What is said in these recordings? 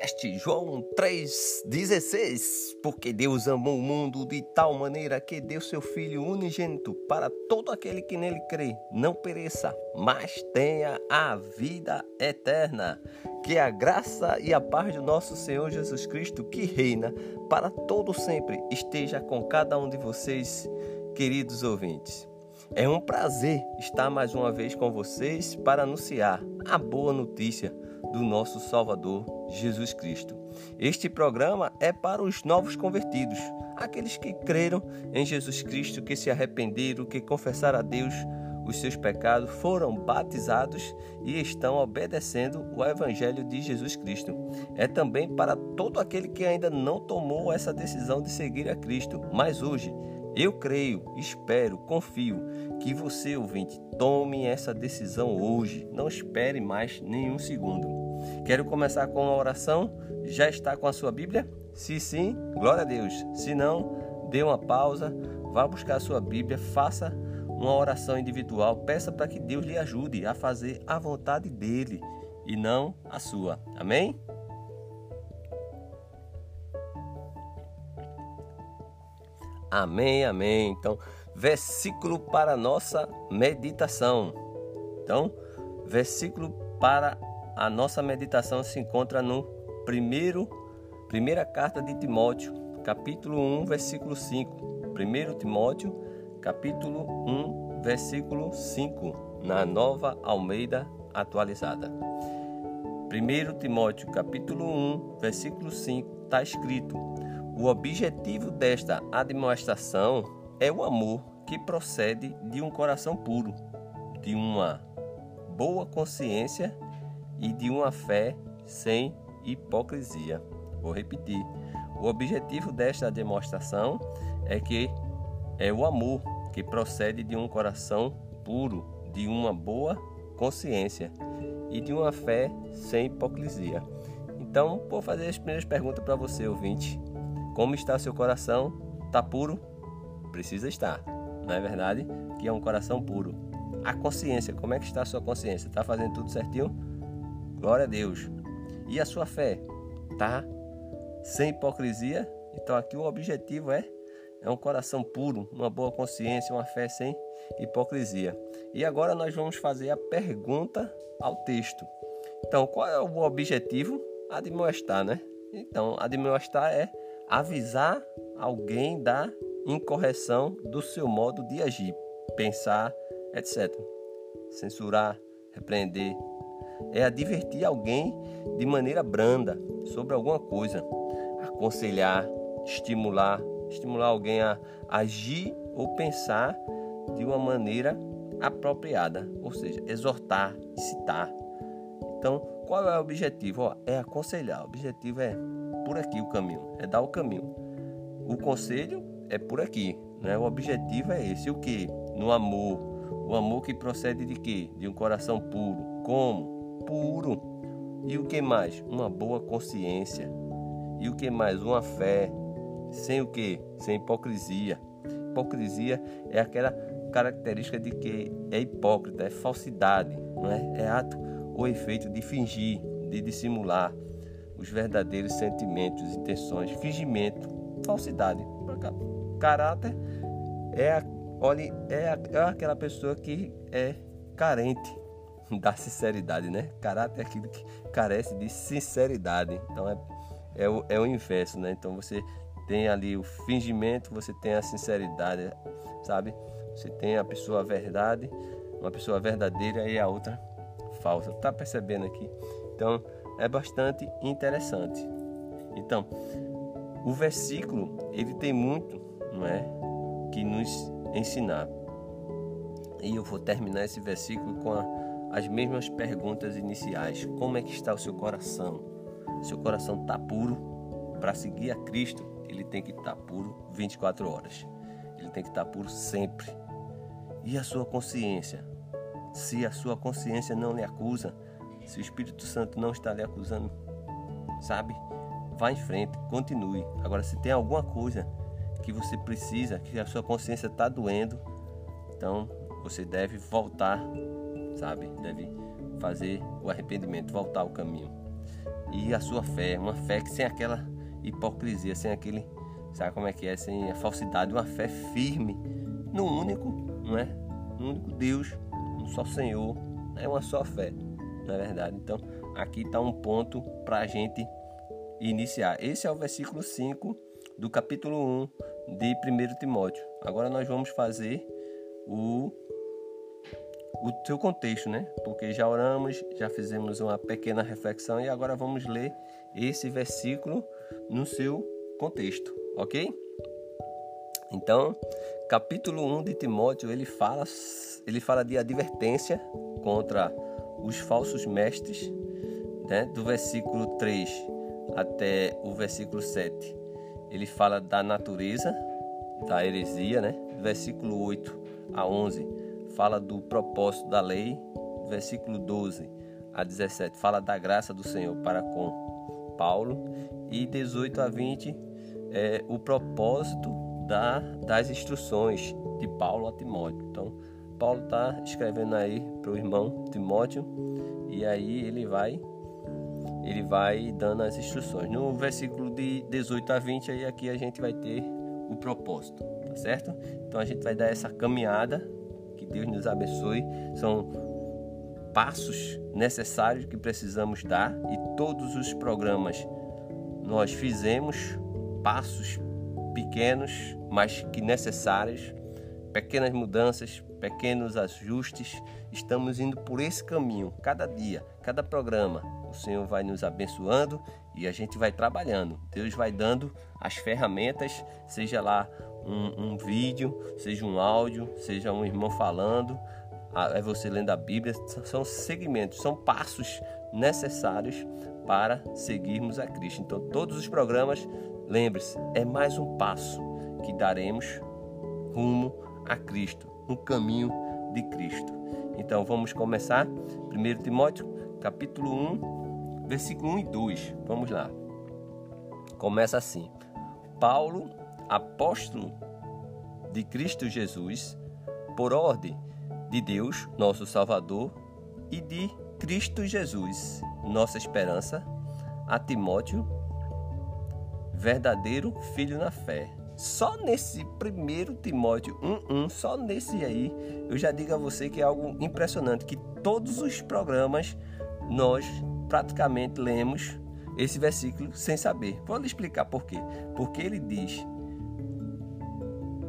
podcast João 3,16 Porque Deus amou o mundo de tal maneira que deu seu Filho unigênito para todo aquele que nele crê, não pereça, mas tenha a vida eterna. Que a graça e a paz do nosso Senhor Jesus Cristo, que reina para todo sempre, esteja com cada um de vocês, queridos ouvintes. É um prazer estar mais uma vez com vocês para anunciar a boa notícia do nosso Salvador Jesus Cristo. Este programa é para os novos convertidos, aqueles que creram em Jesus Cristo, que se arrependeram, que confessaram a Deus os seus pecados, foram batizados e estão obedecendo o Evangelho de Jesus Cristo. É também para todo aquele que ainda não tomou essa decisão de seguir a Cristo, mas hoje eu creio, espero, confio que você, ouvinte, tome essa decisão hoje. Não espere mais nenhum segundo. Quero começar com uma oração? Já está com a sua Bíblia? Se sim, glória a Deus. Se não, dê uma pausa, vá buscar a sua Bíblia, faça uma oração individual, peça para que Deus lhe ajude a fazer a vontade dele e não a sua. Amém? Amém, amém. Então, versículo para nossa meditação. Então, versículo para a nossa meditação se encontra no primeiro primeira carta de Timóteo, capítulo 1, versículo 5. 1 Timóteo, capítulo 1, versículo 5, na Nova Almeida atualizada. 1 Timóteo, capítulo 1, versículo 5, está escrito: o objetivo desta admoestação é o amor que procede de um coração puro, de uma boa consciência e de uma fé sem hipocrisia. Vou repetir. O objetivo desta demonstração é que é o amor que procede de um coração puro, de uma boa consciência e de uma fé sem hipocrisia. Então, vou fazer as primeiras perguntas para você, ouvinte. Como está seu coração? Está puro? Precisa estar, não é verdade? Que é um coração puro. A consciência, como é que está a sua consciência? Está fazendo tudo certinho? Glória a Deus. E a sua fé? Tá sem hipocrisia? Então aqui o objetivo é é um coração puro, uma boa consciência, uma fé sem hipocrisia. E agora nós vamos fazer a pergunta ao texto. Então, qual é o objetivo? Admoestar, né? Então, admoestar é avisar alguém da incorreção do seu modo de agir, pensar, etc. Censurar, repreender. É advertir alguém de maneira branda sobre alguma coisa, aconselhar, estimular, estimular alguém a agir ou pensar de uma maneira apropriada, ou seja, exortar, incitar. Então, qual é o objetivo? é aconselhar. O objetivo é por aqui o caminho, é dar o caminho. O conselho é por aqui, né? O objetivo é esse, o que? No amor. O amor que procede de quê? De um coração puro. Como? Puro. E o que mais? Uma boa consciência. E o que mais? Uma fé. Sem o que? Sem hipocrisia. Hipocrisia é aquela característica de que é hipócrita, é falsidade, não é? É ato ou efeito de fingir, de dissimular os verdadeiros sentimentos, intenções, fingimento, falsidade. Caráter é, a, olhe, é, é aquela pessoa que é carente da sinceridade, né? Caráter é aquilo que carece de sinceridade. Então é, é, o, é o inverso, né? Então você tem ali o fingimento, você tem a sinceridade, sabe? Você tem a pessoa verdade, uma pessoa verdadeira e a outra falsa. Tá percebendo aqui? Então, é bastante interessante. Então, o versículo ele tem muito, não é, que nos ensinar. E eu vou terminar esse versículo com a, as mesmas perguntas iniciais. Como é que está o seu coração? Seu coração está puro para seguir a Cristo? Ele tem que estar tá puro 24 horas. Ele tem que estar tá puro sempre. E a sua consciência? Se a sua consciência não lhe acusa, se o Espírito Santo não está lhe acusando, sabe? Vá em frente, continue. Agora, se tem alguma coisa que você precisa, que a sua consciência está doendo, então você deve voltar, sabe? Deve fazer o arrependimento, voltar ao caminho. e a sua fé, uma fé que sem aquela hipocrisia, sem aquele, sabe como é que é, sem a falsidade, uma fé firme no único, não é? No único Deus, só Senhor, é uma só fé, não é verdade? Então, aqui está um ponto para a gente iniciar. Esse é o versículo 5 do capítulo 1 de 1 Timóteo. Agora nós vamos fazer o o seu contexto, né? Porque já oramos, já fizemos uma pequena reflexão e agora vamos ler esse versículo no seu contexto, ok? Então, capítulo 1 de Timóteo, ele fala, ele fala de advertência contra os falsos mestres, né? do versículo 3 até o versículo 7. Ele fala da natureza da heresia, né? Versículo 8 a 11 fala do propósito da lei, versículo 12 a 17 fala da graça do Senhor para com Paulo e 18 a 20 é o propósito da, das instruções de Paulo a Timóteo. Então, Paulo está escrevendo aí para o irmão Timóteo e aí ele vai ele vai dando as instruções. No versículo de 18 a 20 aí aqui a gente vai ter o propósito, tá certo? Então a gente vai dar essa caminhada que Deus nos abençoe. São passos necessários que precisamos dar e todos os programas nós fizemos passos pequenos, mas que necessários, pequenas mudanças, pequenos ajustes. Estamos indo por esse caminho, cada dia, cada programa. O Senhor vai nos abençoando e a gente vai trabalhando. Deus vai dando as ferramentas, seja lá um, um vídeo, seja um áudio, seja um irmão falando, é você lendo a Bíblia, são segmentos, são passos necessários para seguirmos a Cristo. Então, todos os programas, lembre-se, é mais um passo que daremos rumo a Cristo, no caminho de Cristo. Então, vamos começar. 1 Timóteo, capítulo 1, versículo 1 e 2. Vamos lá. Começa assim: Paulo, apóstolo de Cristo Jesus, por ordem de Deus, nosso Salvador, e de Cristo Jesus, nossa esperança, a Timóteo, verdadeiro filho na fé. Só nesse primeiro Timóteo 1:1, só nesse aí, eu já digo a você que é algo impressionante, que todos os programas nós praticamente lemos esse versículo sem saber. Vou lhe explicar por quê. Porque ele diz: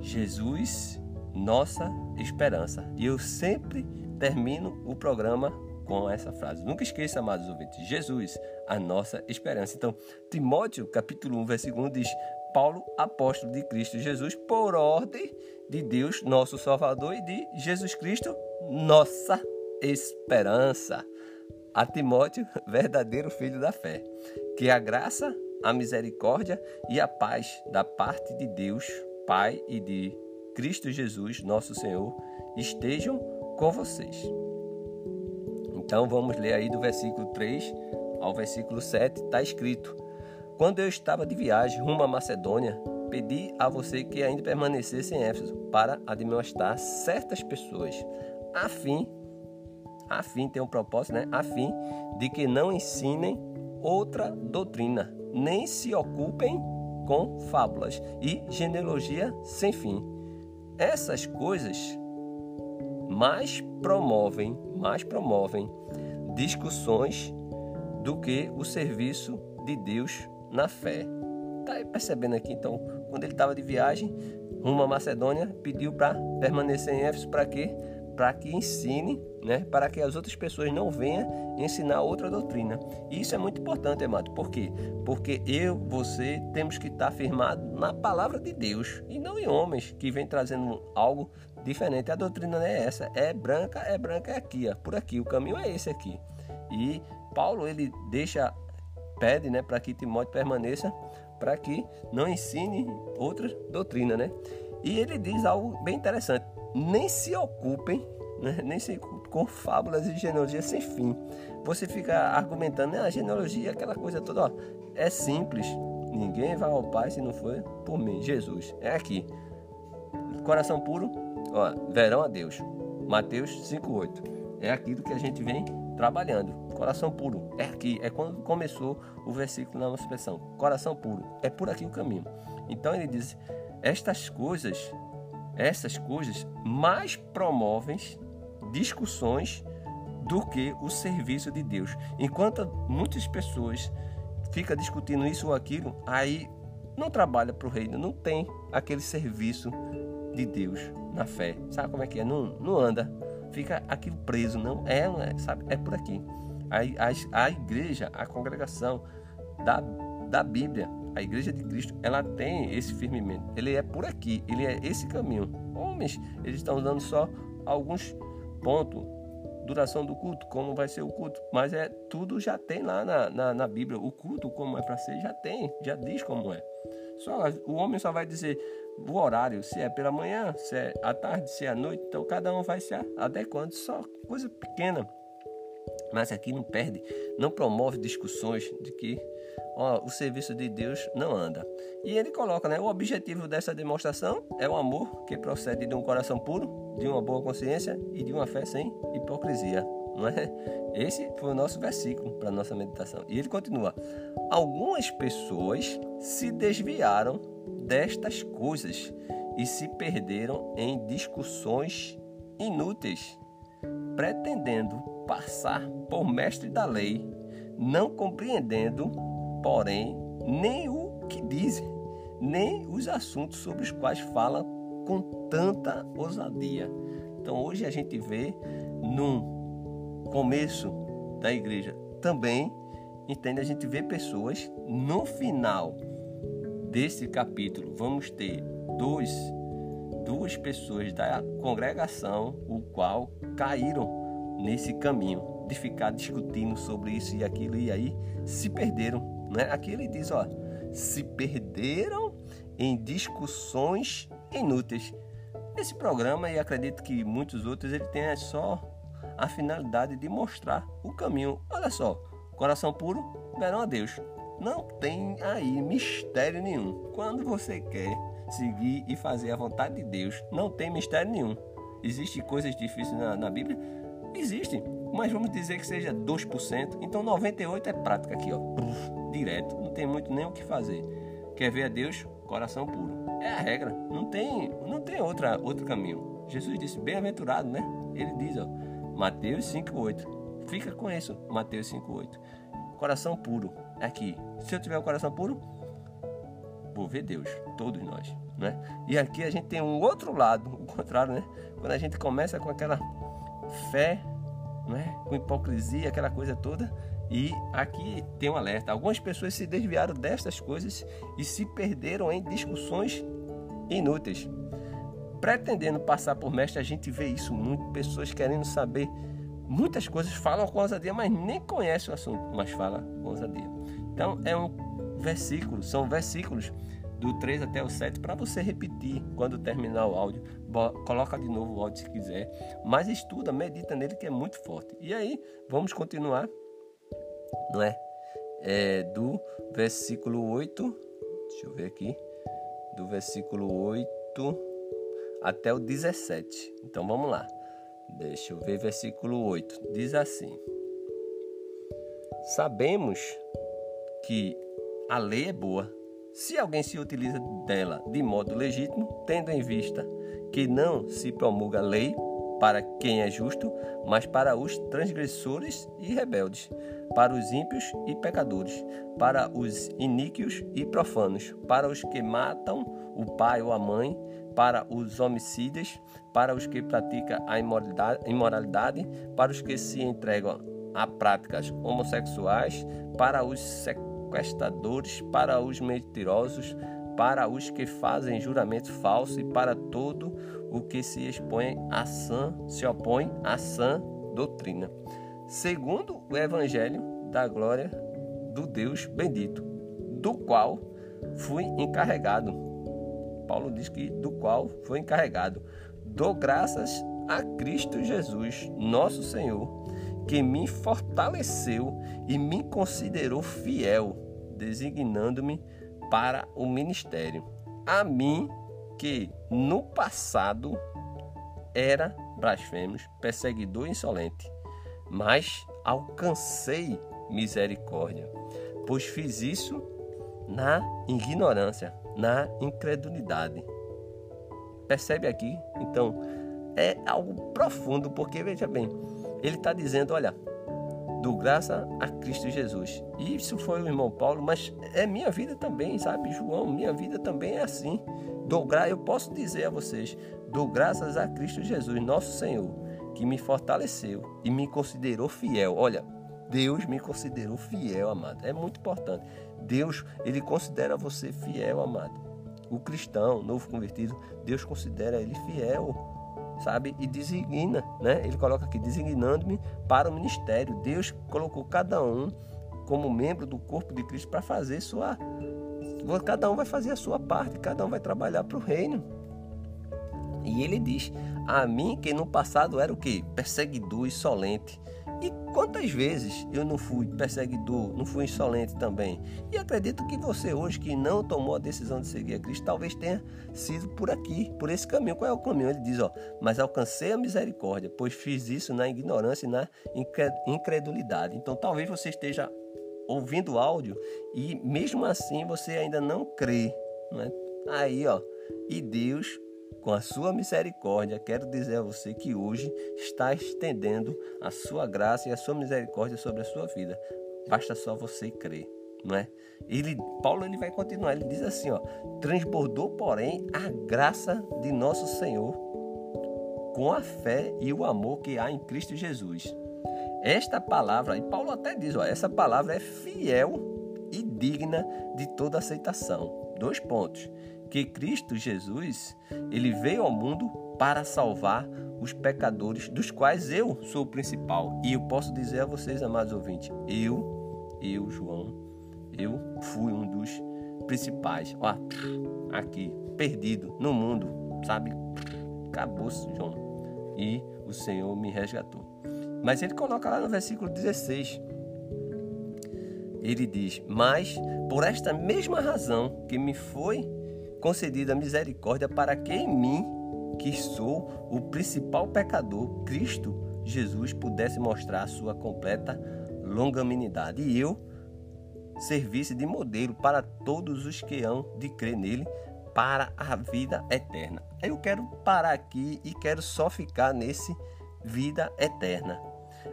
Jesus, nossa esperança. E eu sempre termino o programa com essa frase. Nunca esqueça, amados ouvintes, Jesus, a nossa esperança. Então, Timóteo, capítulo 1, versículo 1 diz: Paulo, apóstolo de Cristo Jesus, por ordem de Deus, nosso Salvador, e de Jesus Cristo, nossa esperança. A Timóteo, verdadeiro filho da fé. Que a graça, a misericórdia e a paz da parte de Deus, Pai e de Cristo Jesus, nosso Senhor, estejam com vocês. Então vamos ler aí do versículo 3 ao versículo 7, está escrito: Quando eu estava de viagem rumo à Macedônia, pedi a você que ainda permanecesse em Éfeso para admoestar certas pessoas, a fim, a fim tem um propósito, né? A fim de que não ensinem outra doutrina, nem se ocupem com fábulas e genealogia sem fim. Essas coisas mais promovem, mais promovem discussões do que o serviço de Deus na fé. Tá percebendo aqui então, quando ele estava de viagem rumo à Macedônia, pediu para permanecer em Éfeso para quê? Para que ensine né, para que as outras pessoas não venham ensinar outra doutrina. E isso é muito importante, amado. Por quê? Porque eu, você, temos que estar firmado na palavra de Deus e não em homens que vêm trazendo algo diferente. A doutrina não é essa, é branca, é branca, é aqui, ó, por aqui. O caminho é esse aqui. E Paulo ele deixa, pede, né, para que Timóteo permaneça, para que não ensine outra doutrina, né? E ele diz algo bem interessante: nem se ocupem, né, nem se com fábulas e genealogia sem fim. Você fica argumentando, né, a genealogia, aquela coisa toda, ó, é simples. Ninguém vai ao Pai se não for por mim, Jesus. É aqui. Coração puro, ó, verão a Deus. Mateus 5:8. É aquilo que a gente vem trabalhando. Coração puro. É aqui, é quando começou o versículo na expressão. Coração puro. É por aqui o caminho. Então ele diz: estas coisas, essas coisas mais promovem discussões do que o serviço de Deus. Enquanto muitas pessoas ficam discutindo isso ou aquilo, aí não trabalha para o reino, não tem aquele serviço de Deus na fé. Sabe como é que é? Não, não anda. Fica aquilo preso, não é, não é, sabe? É por aqui. A, a, a igreja, a congregação da, da Bíblia, a igreja de Cristo, ela tem esse firmamento. Ele é por aqui, ele é esse caminho. Homens, eles estão dando só alguns pontos duração do culto, como vai ser o culto. Mas é tudo já tem lá na, na, na Bíblia. O culto, como é para ser, já tem, já diz como é. Só, o homem só vai dizer o horário, se é pela manhã, se é à tarde, se é à noite. Então cada um vai se adequando, só coisa pequena. Mas aqui não perde, não promove discussões de que ó, o serviço de Deus não anda. E ele coloca, né? O objetivo dessa demonstração é o amor que procede de um coração puro, de uma boa consciência e de uma fé sem hipocrisia. Não é? Esse foi o nosso versículo para nossa meditação. E ele continua: Algumas pessoas se desviaram destas coisas e se perderam em discussões inúteis, pretendendo passar por mestre da lei, não compreendendo porém, nem o que dizem, nem os assuntos sobre os quais fala com tanta ousadia. Então hoje a gente vê no começo da igreja também, entende? A gente vê pessoas no final desse capítulo, vamos ter dois, duas pessoas da congregação, o qual caíram nesse caminho de ficar discutindo sobre isso e aquilo e aí se perderam né? Aqui ele diz, ó, se perderam em discussões inúteis. Esse programa, e acredito que muitos outros, ele tem só a finalidade de mostrar o caminho. Olha só, coração puro, verão a Deus. Não tem aí mistério nenhum. Quando você quer seguir e fazer a vontade de Deus, não tem mistério nenhum. Existem coisas difíceis na, na Bíblia? Existem, mas vamos dizer que seja 2%. Então 98% é prática aqui, ó direto, não tem muito nem o que fazer. Quer ver a Deus? Coração puro. É a regra, não tem, não tem outra, outro caminho. Jesus disse, bem-aventurado, né? Ele diz, ó, Mateus 5,8. Fica com isso, Mateus 5,8. Coração puro, aqui. Se eu tiver o coração puro, vou ver Deus, todos nós, né? E aqui a gente tem um outro lado, o contrário, né? Quando a gente começa com aquela fé, né? com hipocrisia, aquela coisa toda, e aqui tem um alerta: algumas pessoas se desviaram destas coisas e se perderam em discussões inúteis. Pretendendo passar por mestre, a gente vê isso muito, pessoas querendo saber muitas coisas, falam com ousadia, mas nem conhecem o assunto, mas falam com ousadia. Então é um versículo, são versículos do 3 até o 7 para você repetir quando terminar o áudio. Coloca de novo o áudio se quiser, mas estuda, medita nele que é muito forte. E aí, vamos continuar não é? é? Do versículo 8, deixa eu ver aqui, do versículo 8 até o 17. Então vamos lá. Deixa eu ver versículo 8. Diz assim: Sabemos que a lei é boa se alguém se utiliza dela de modo legítimo, tendo em vista que não se promulga lei para quem é justo, mas para os transgressores e rebeldes, para os ímpios e pecadores, para os iníquos e profanos, para os que matam o pai ou a mãe, para os homicidas, para os que praticam a imoralidade, para os que se entregam a práticas homossexuais, para os sequestradores, para os mentirosos, para os que fazem juramento falso e para todo o que se expõe sã, se opõe à sã doutrina. Segundo o evangelho da glória do Deus bendito, do qual fui encarregado. Paulo diz que do qual foi encarregado. Dou graças a Cristo Jesus, nosso Senhor, que me fortaleceu e me considerou fiel, designando-me para o ministério. A mim, que no passado era blasfemos, perseguidor insolente, mas alcancei misericórdia, pois fiz isso na ignorância, na incredulidade. Percebe aqui? Então, é algo profundo, porque veja bem, ele está dizendo: olha, do graça a Cristo Jesus. E isso foi o irmão Paulo, mas é minha vida também, sabe, João? Minha vida também é assim. Dou gra... Eu posso dizer a vocês: dou graças a Cristo Jesus, nosso Senhor, que me fortaleceu e me considerou fiel. Olha, Deus me considerou fiel, amado. É muito importante. Deus, ele considera você fiel, amado. O cristão, novo convertido, Deus considera ele fiel, sabe? E designa, né? Ele coloca aqui, designando-me para o ministério. Deus colocou cada um como membro do corpo de Cristo para fazer sua. Cada um vai fazer a sua parte, cada um vai trabalhar para o reino. E ele diz: A mim, que no passado era o que? Perseguidor, insolente e quantas vezes eu não fui perseguidor, não fui insolente também? E acredito que você hoje que não tomou a decisão de seguir a Cristo, talvez tenha sido por aqui, por esse caminho. Qual é o caminho? Ele diz, ó, mas alcancei a misericórdia, pois fiz isso na ignorância e na incredulidade. Então talvez você esteja ouvindo o áudio e mesmo assim você ainda não crê, né? Aí, ó, e Deus com a sua misericórdia, quero dizer a você que hoje está estendendo a sua graça e a sua misericórdia sobre a sua vida. Basta só você crer, não é? Ele, Paulo ele vai continuar, ele diz assim, ó, transbordou, porém, a graça de nosso Senhor com a fé e o amor que há em Cristo Jesus. Esta palavra, e Paulo até diz, ó, essa palavra é fiel e digna de toda aceitação. Dois pontos que Cristo Jesus, ele veio ao mundo para salvar os pecadores, dos quais eu sou o principal. E eu posso dizer a vocês, amados ouvintes, eu, eu, João, eu fui um dos principais. Ó, aqui, perdido no mundo, sabe? Acabou-se, João. E o Senhor me resgatou. Mas ele coloca lá no versículo 16. Ele diz: Mas por esta mesma razão que me foi concedida misericórdia para que em mim, que sou o principal pecador, Cristo Jesus pudesse mostrar a sua completa longanimidade e eu servisse de modelo para todos os que hão de crer nele para a vida eterna. Eu quero parar aqui e quero só ficar nesse vida eterna.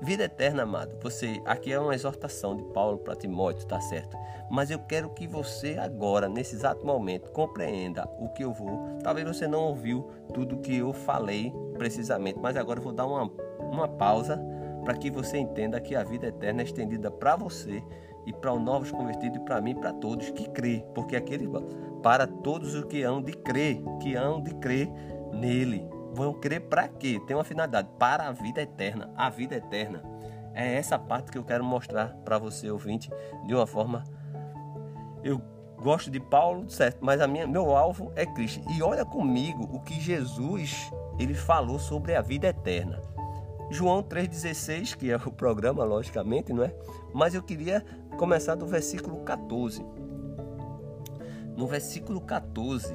Vida eterna, amado. Você, aqui é uma exortação de Paulo para Timóteo, tá certo? Mas eu quero que você agora, nesse exato momento, compreenda o que eu vou. Talvez você não ouviu tudo que eu falei precisamente, mas agora eu vou dar uma, uma pausa para que você entenda que a vida eterna é estendida para você e para os novos convertidos e para mim para todos que crê, porque aquele para todos os que hão de crer, que hão de crer nele vão crer para quê? Tem uma finalidade para a vida eterna. A vida eterna é essa parte que eu quero mostrar para você ouvinte de uma forma eu gosto de Paulo, certo, mas a minha, meu alvo é Cristo. E olha comigo o que Jesus ele falou sobre a vida eterna. João 3,16, que é o programa, logicamente, não é? Mas eu queria começar do versículo 14. No versículo 14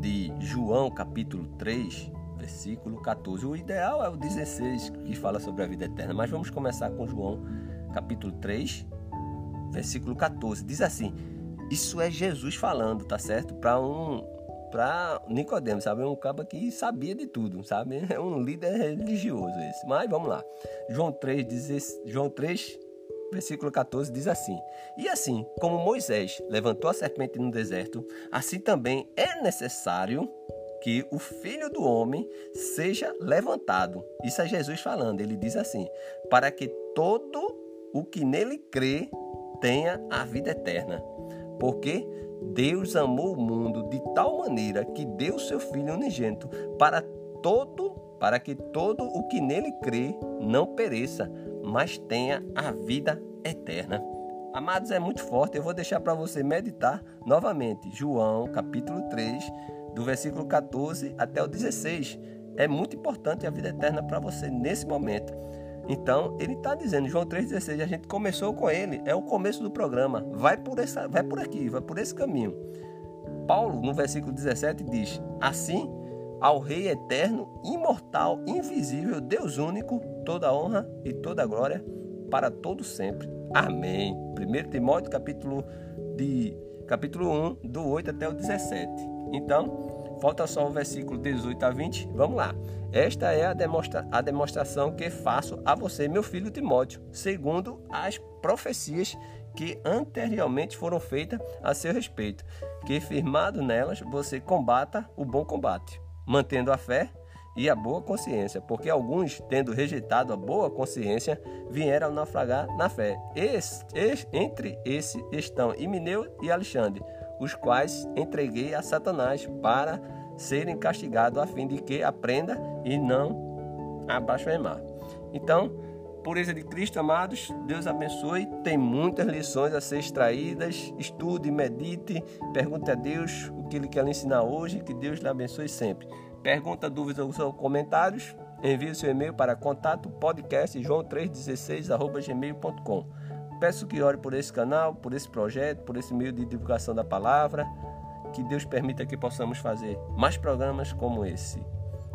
de João, capítulo 3, versículo 14. O ideal é o 16, que fala sobre a vida eterna, mas vamos começar com João, capítulo 3, versículo 14. Diz assim: Isso é Jesus falando, tá certo? Para um para Nicodemos, sabe? Um cabo que sabia de tudo, sabe? É um líder religioso esse. Mas vamos lá. João 3, diz, João 3, versículo 14 diz assim: E assim como Moisés levantou a serpente no deserto, assim também é necessário que o filho do homem seja levantado. Isso é Jesus falando. Ele diz assim: para que todo o que nele crê tenha a vida eterna. Porque Deus amou o mundo de tal maneira que deu seu filho unigênito para todo para que todo o que nele crê não pereça, mas tenha a vida eterna. Amados, é muito forte. Eu vou deixar para você meditar novamente. João, capítulo 3, do versículo 14 até o 16. É muito importante a vida eterna para você nesse momento. Então, ele está dizendo, João 3,16, a gente começou com ele, é o começo do programa. Vai por, essa, vai por aqui, vai por esse caminho. Paulo, no versículo 17, diz: Assim, ao Rei eterno, imortal, invisível, Deus único, toda honra e toda glória para todo sempre. Amém. 1 Timóteo capítulo de capítulo 1, do 8 até o 17. Então, falta só o versículo 18 a 20. Vamos lá. Esta é a, demonstra a demonstração que faço a você, meu filho Timóteo, segundo as profecias que anteriormente foram feitas a seu respeito, que firmado nelas você combata o bom combate, mantendo a fé e a boa consciência, porque alguns, tendo rejeitado a boa consciência, vieram naufragar na fé. Entre esses estão Imineu e Alexandre, os quais entreguei a Satanás para serem castigados, a fim de que aprenda e não a blasfemar. Então, pureza de Cristo, amados, Deus abençoe. Tem muitas lições a ser extraídas. Estude, medite, pergunte a Deus o que Ele quer lhe ensinar hoje. Que Deus lhe abençoe sempre. Pergunta, dúvidas ou comentários, envie seu e-mail para contato podcast joão316@gmail.com. Peço que ore por esse canal, por esse projeto, por esse meio de divulgação da palavra. Que Deus permita que possamos fazer mais programas como esse.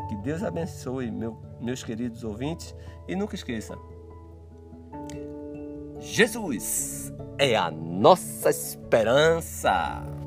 Que Deus abençoe meu, meus queridos ouvintes e nunca esqueça. Jesus é a nossa esperança.